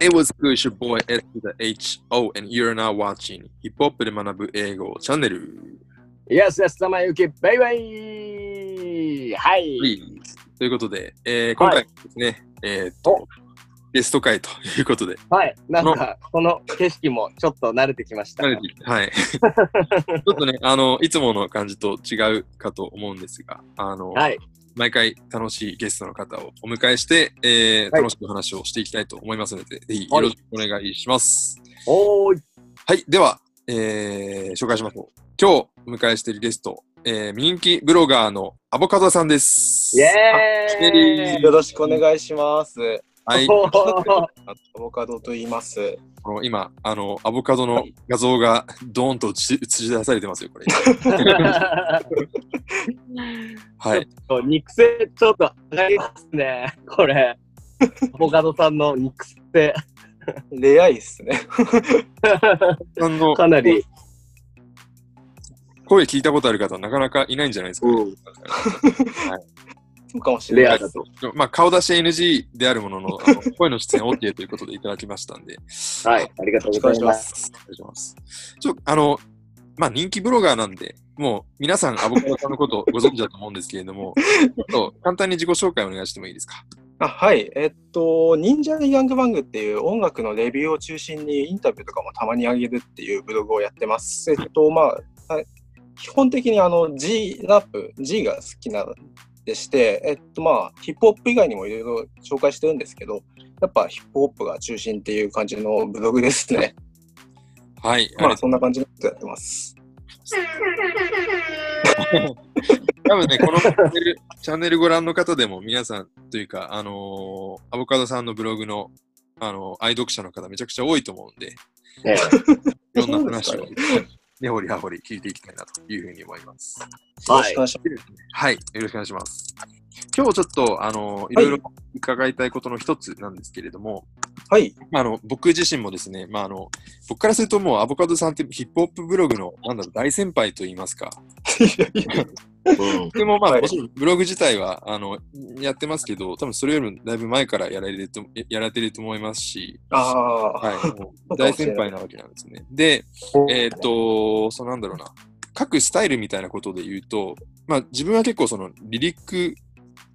It was good, your boy S to the H-O, and you're now watching ヒップホップで学ぶ英語チャンネル。Yes, yes, 玉ゆき、バイバイはい。ということで、えー今回ですね、えーっと、ゲスト会ということで、はい。なんか、この景色もちょっと慣れてきました。慣れてきてはい。ちょっとね、あの、いつもの感じと違うかと思うんですが、あの、はい。毎回楽しいゲストの方をお迎えして、えーはい楽しくお話をしていきたいと思いますので、ぜひよろしくお願いします。おーい。はい、では、えー紹介しましょう。今日お迎えしているゲスト、えー人気ブロガーのアボカドさんです。イェーイよろしくお願いします。はい、アボカドと言います。この今、あの、アボカドの画像がドーンと映し出されてますよ、これ。はい。そう肉声ちょっと上がりますね。これ。アボカドさんの肉声。レアいっすね。あのかなり。声聞いたことある方はなかなかいないんじゃないですか、ねうんそうかもしれないレアだと。まあ、顔出し NG であるものの、あの声の出演 OK ということでいただきましたんで、はい。ありがとうございます。お願いします。ちょ、あの、まあ、人気ブロガーなんで、もう皆さんアボカドさんのことをご存知だと思うんですけれども、ちょっと簡単に自己紹介お願いしてもいいですか？あはい。えっと、忍者ヤングバングっていう音楽のレビューを中心にインタビューとかもたまに上げるっていうブログをやってます。えっと、まあ、はい基本的にあの G ラップ、G が好きなでして、えっとまあ、ヒップホップ以外にもいろいろ紹介してるんですけど、やっぱヒップホップが中心っていう感じのブログですね。はい。まあ、そんな感じのことやってます。多分ね、このチャンネルチャンネルご覧の方でも皆さんというか、あのーアボカドさんのブログの、あのー愛読者の方めちゃくちゃ多いと思うんで、ねいろんな話を根掘り葉掘り聞いていきたいなというふうに思います。よろしくお願いします。はい、よろしくお願いします。今日ちょっと、あの、いろいろ伺いたいことの一つなんですけれども、はい。まあ、あの、僕自身もですね、まあ、あの、僕からするともうアボカドさんってヒップホップブログの、なんだろう、大先輩と言いますか。でもまあ、ブログ自体は、あの、やってますけど、多分それよりもだいぶ前からやられてると、やられてると思いますし、はい、大先輩なわけなんですね。で、えっ、と、そうなんだろうな、書くスタイルみたいなことで言うと、まあ自分は結構そのリリック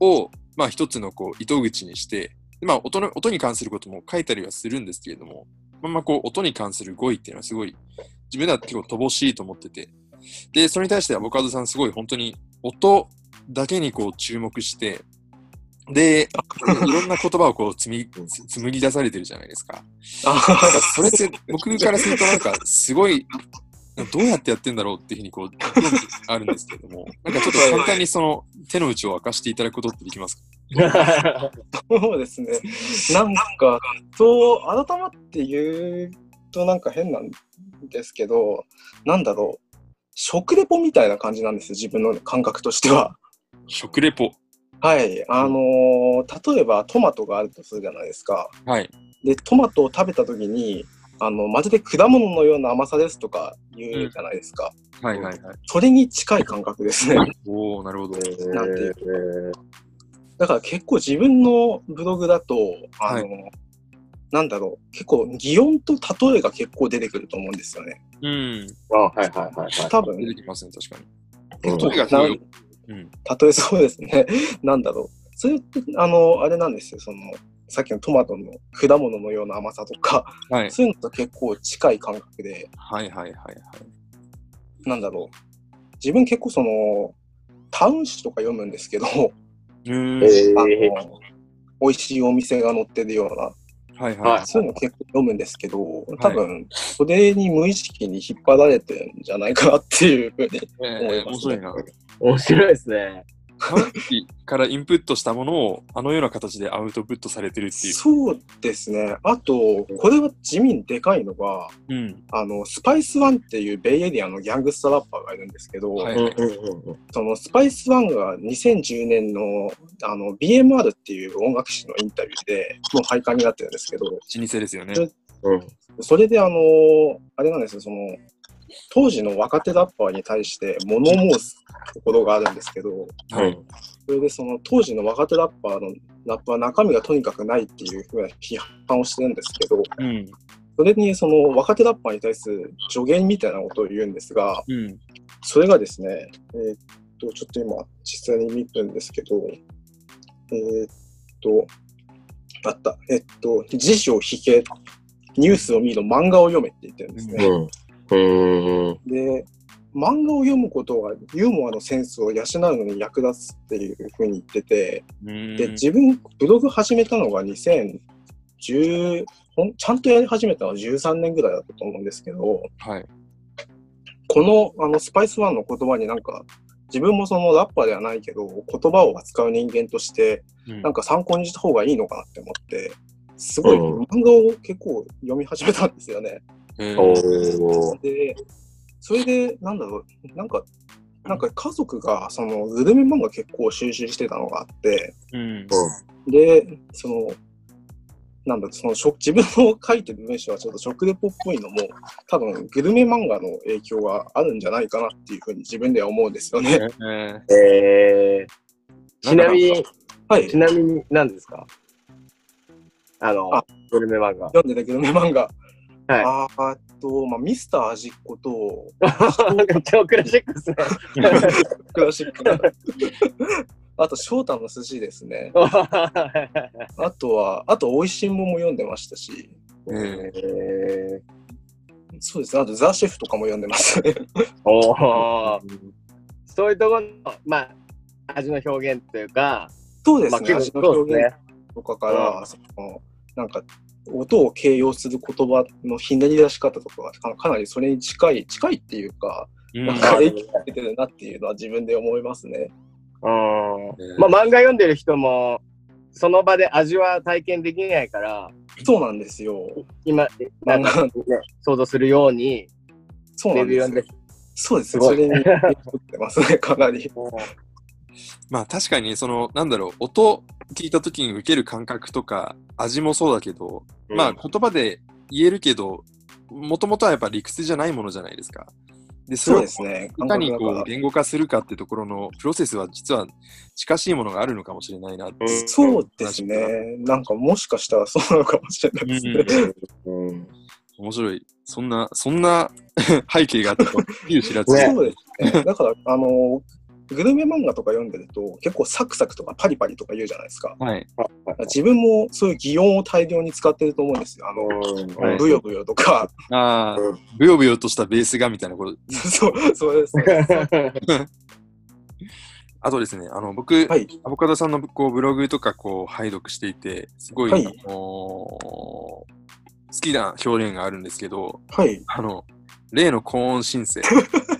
を、まあ一つのこう糸口にして、でまあ音の音に関することも書いたりはするんですけれども、まあまあこう音に関する語彙っていうのはすごい、自分では結構乏しいと思ってて、で、それに対してアボカドさんすごい本当に音だけにこう注目して、で、いろんな言葉をこう積み、紡ぎ出されてるじゃないですか。あなんかそれって僕からするとなんかすごいどうやってやってんだろうっていうふうにこうあるんですけどもなんかちょっと簡単にその手の内を明かしていただくことってできますか？そうですね。なんか、そう、改まって言うとなんか変なんですけど、なんだろう。食レポみたいな感じなんですよ、自分の感覚としては。食レポはい。あのー例えばトマトがあるとするじゃないですか。はいで、トマトを食べた時に、あの、まるで果物のような甘さですとか言うじゃないですか。はいはいはいそれに近い感覚ですね。おおなるほどなんていうだから結構自分のブログだと、あの、なんだろう、結構擬音と例えが結構出てくると思うんですよね。うん。あはいはいはいはい。多分、出てきますね確かうん。に例えがうん。例えそうですね。なんだろう。それって、あの、あれなんですよ、その、さっきのトマトの果物のような甘さとか、はい。そういうのと結構近い感覚で、はいはいはいはい。なんだろう。自分結構その、タウン誌とか読むんですけど、うー。ん美味しいお店が載ってるような、はいははいいそういうの結構読むんですけど、多分、それに無意識に引っ張られてるんじゃないかなっていうふうに。えー面白いな面白いですね。科学からインプットしたものをあのような形でアウトプットされてるっていうそうですね。あと、これは地味にでかいのが、うんあの、スパイスワンっていうベイエリアのギャングスタラッパーがいるんですけど、はいそのスパイスワンが2010年のあの BMR っていう音楽誌のインタビューで、もう廃刊になってるんですけど、老舗ですよねうん。それであの、あれなんですよ、その、当時の若手ラッパーに対して物申すところがあるんですけど、はい。それでその当時の若手ラッパーのラップは中身がとにかくないっていうふうな批判をしてるんですけど、うん。それにその若手ラッパーに対する助言みたいなことを言うんですが、うん。それがですね、えーっと、ちょっと今実際に見るんですけど、えーっと、あった、えっと、辞書を引け、ニュースを見ろ、漫画を読めって言ってるんですね。うん。うん。で、漫画を読むことはユーモアのセンスを養うのに役立つっていうふうに言ってて、うんで、自分、ブログ始めたのが2010、ほんちゃんとやり始めたのは13年ぐらいだったと思うんですけど、はい。このあのスパイスワンの言葉になんか、自分もそのラッパーではないけど、言葉を扱う人間として、うんなんか参考にした方がいいのかなって思って、すごいうん漫画を結構読み始めたんですよね。えーおー。で、それで、なんだろう、なんか、なんか家族がそのグルメ漫画結構収集してたのがあって、うん。で、その、なんだその食 自分の書いてる文章はちょっと食レポっぽいのも、多分グルメ漫画の影響があるんじゃないかなっていうふうに自分では思うんですよね。ええー、ちなみに、はい。ちなみに何ですか？あの、あグルメ漫画。読んでたグルメ漫画。はいあと、まあ、ミスター味っ子と、なんか超クラシックですね。クラシックな。あと、翔太の寿司ですね。あとは、あと、美味しいもんも読んでましたし、ええそうですね。あと、ザ・シェフとかも読んでますね。ー、おーそういうところの、まあ、味の表現というか、まあ、そうですね。結味の表現ね。とかから、そのなんか、音を形容する言葉のひねり出し方とかがかかなりそれに近い、近いっていうか、うんなんか影響を受けてるなっていうのは自分で思いますね。うんえーまあ、漫画読んでる人も、その場で味は体験できないから、そうなんですよ。今、なんか、ね、想像するように、そうなんですよレビュー読んで。そうですそれに影響を受けてますね、かなり。まあ確かにそのなんだろう音聞いた時に受ける感覚とか味もそうだけど、まあ言葉で言えるけどもともとはやっぱ理屈じゃないものじゃないですか。でそそうれをですね。いかにこう言語化するかってところのプロセスは実は近しいものがあるのかもしれないなって。らそうですね。なんかもしかしたらそうなのかもしれないですね。うん面白い。そんな、そんな 背景があったと、見る知らず。ねそうですね。だから、あの、グルメ漫画とか読んでると、結構サクサクとかパリパリとか言うじゃないですか。はい。自分もそういう擬音を大量に使ってると思うんですよ。あの、はいブヨブヨとか、ああ、ブヨブヨとしたベースがみたいなこと。そう、そうですね。あとですね、あの、僕、はい。アボカドさんのこうブログとかこう拝読していて、すごい、はいあのー好きな表現があるんですけど、はい。あの、例の高音申請。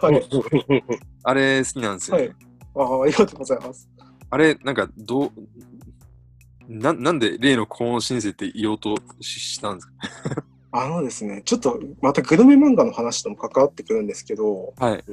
はい。あれ好きなんですよ、ね。はい。ああ、ありがとうございます。あれ、なんか、どう、ななんで例の高音申請って言おうとししたんですか？あのですね、ちょっとまたグルメ漫画の話とも関わってくるんですけど、はい。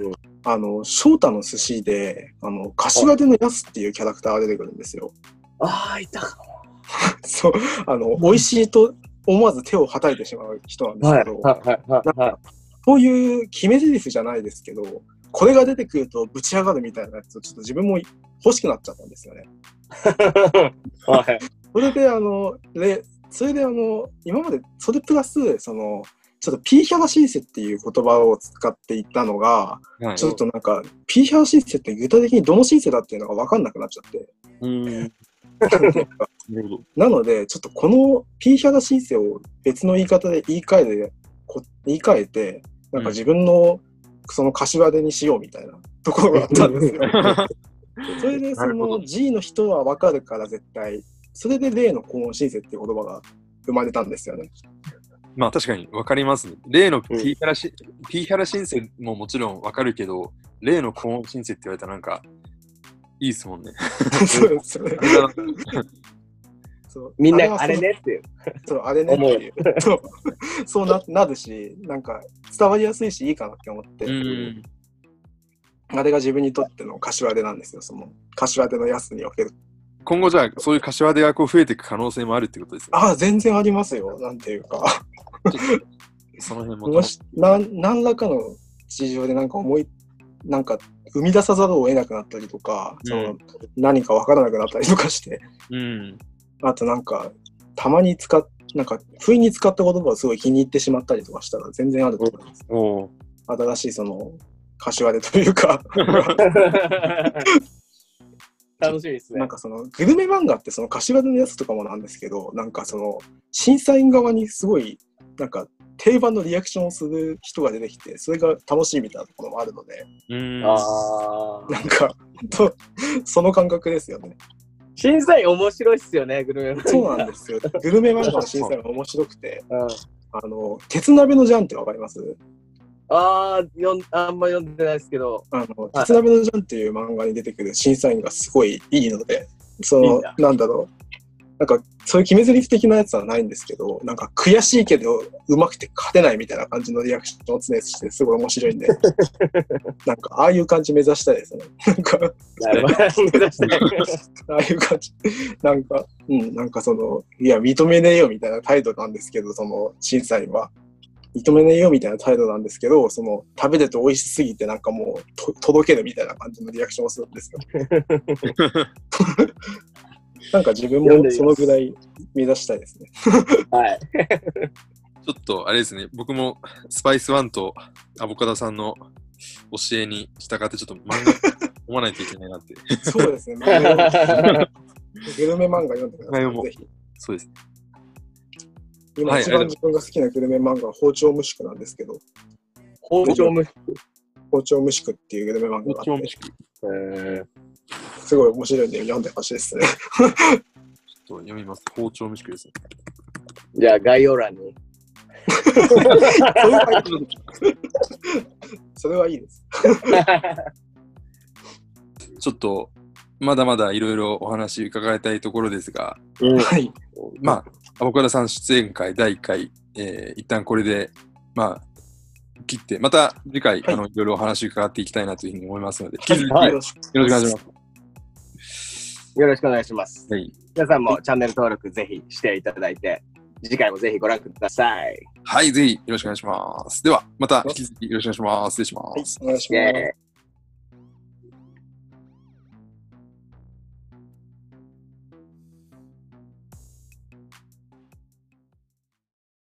あの、翔太の寿司で、あの、柏手のやすっていうキャラクターが出てくるんですよ。ああ、いたか そう、あの、美味しいと思わず手をはたいてしまう人なんですはい。けど、はい。はい。はいはこういう決め台詞じゃないですけど、これが出てくるとぶち上がるみたいなやつをちょっと自分も欲しくなっちゃったんですよね。い。はい。それであの、で、それであの、今まで、それプラス、その、ちょっとピーヒャラシンセっていう言葉を使っていったのが、はいちょっとなんか、ピーヒャラシンセって具体的にどのシンセだっていうのが分かんなくなっちゃって。うん。なるほど。なので、ちょっとこの P ヒャラ申請を別の言い方で言い換えて、こ言い換えて、なんか自分のその柏手にしようみたいなところがあったんですよ。それでその G の人はわかるから絶対、それで例の高音申請っていう言葉が生まれたんですよね。まあ確かに分かりますね。例のうん P キャラし、P キャラ申請ももちろん分かるけど、例の高音申請って言われたらなんか、いいですもんね。そうですよね。そうみんな、はあれねっていう。そう、あれねっていう。そうそうななるし、なんか伝わりやすいしいいかなって思って、うん。あれが自分にとっての柏手なんですよ、その柏手のやつにおける。今後じゃあ、そういう柏手がこう増えていく可能性もあるってことですね。ああ、全然ありますよ、なんていうか。その辺ももしなん何らかの事情でなんか思い、なんか生み出さざるを得なくなったりとか、その何かわからなくなったりとかして、うん。あとなんか、たまに使っ、なんか、不意に使った言葉をすごい気に入ってしまったりとかしたら全然あると思います。新しいその、柏でというか、楽しみですねなん。かその、グルメ漫画ってその柏でのやつとかもなんですけど、なんかその、審査員側にすごい、なんか、定番のリアクションをする人が出てきて、それが楽しいみたいなところもあるので、うん。ああ。なんか、とその感覚ですよね。審査員面白いっすよ。ね、グルメ漫画そうなんですよ。グルメ漫画の審査員が面白くて、うん。あの、鉄鍋のジャンってわかります？あーよん、あんま読んでないですけど、あの、鉄鍋のジャンっていう漫画に出てくる審査員がすごいいいので、その、いいななんだろう。なんか、そういう決め台詞的なやつはないんですけど、なんか悔しいけど、うまくて勝てないみたいな感じのリアクションを常にして、すごい面白いんで、なんか、ああいう感じ目指したいですね。なんか、ああいう感じ。なんか、うん、なんかその、いや、認めねえよみたいな態度なんですけど、その、審査員は。認めねえよみたいな態度なんですけど、その、食べてて美味しすぎて、なんかもうと、届けるみたいな感じのリアクションをするんですよ。なんか自分もそのぐらい目指したいですね。はい。ちょっと、あれですね、僕もスパイスワンとアボカドさんの教えに従って、ちょっと漫画読まないといけないなって。そうですね。グルメ漫画読んでください。ぜひ。そうです。今はい一番自分が好きなグルメ漫画は包丁無宿なんですけど、包丁無包丁無宿っていうグルメ漫画があって、えすごい面白いんで読んでほしいですね。ちょっと読みます。包丁無宿ですね。じゃあ、概要欄に。それはいいです。ちょっと、まだまだいろいろお話伺いたいところですが、うんはい。まあ、アボカドさん出演会第1回、えー一旦これで、まあ、切って、また次回、はいあのいろいろお話伺っていきたいなというふうに思いますので、引き続きはいよろしくお願いします。よろしくお願いします。はい、皆さんもチャンネル登録ぜひしていただいて、次回もぜひご覧ください。はい、ぜひよろしくお願いします。では、また引き続きよろしくお願いします。失礼します。はい、お願いしイます。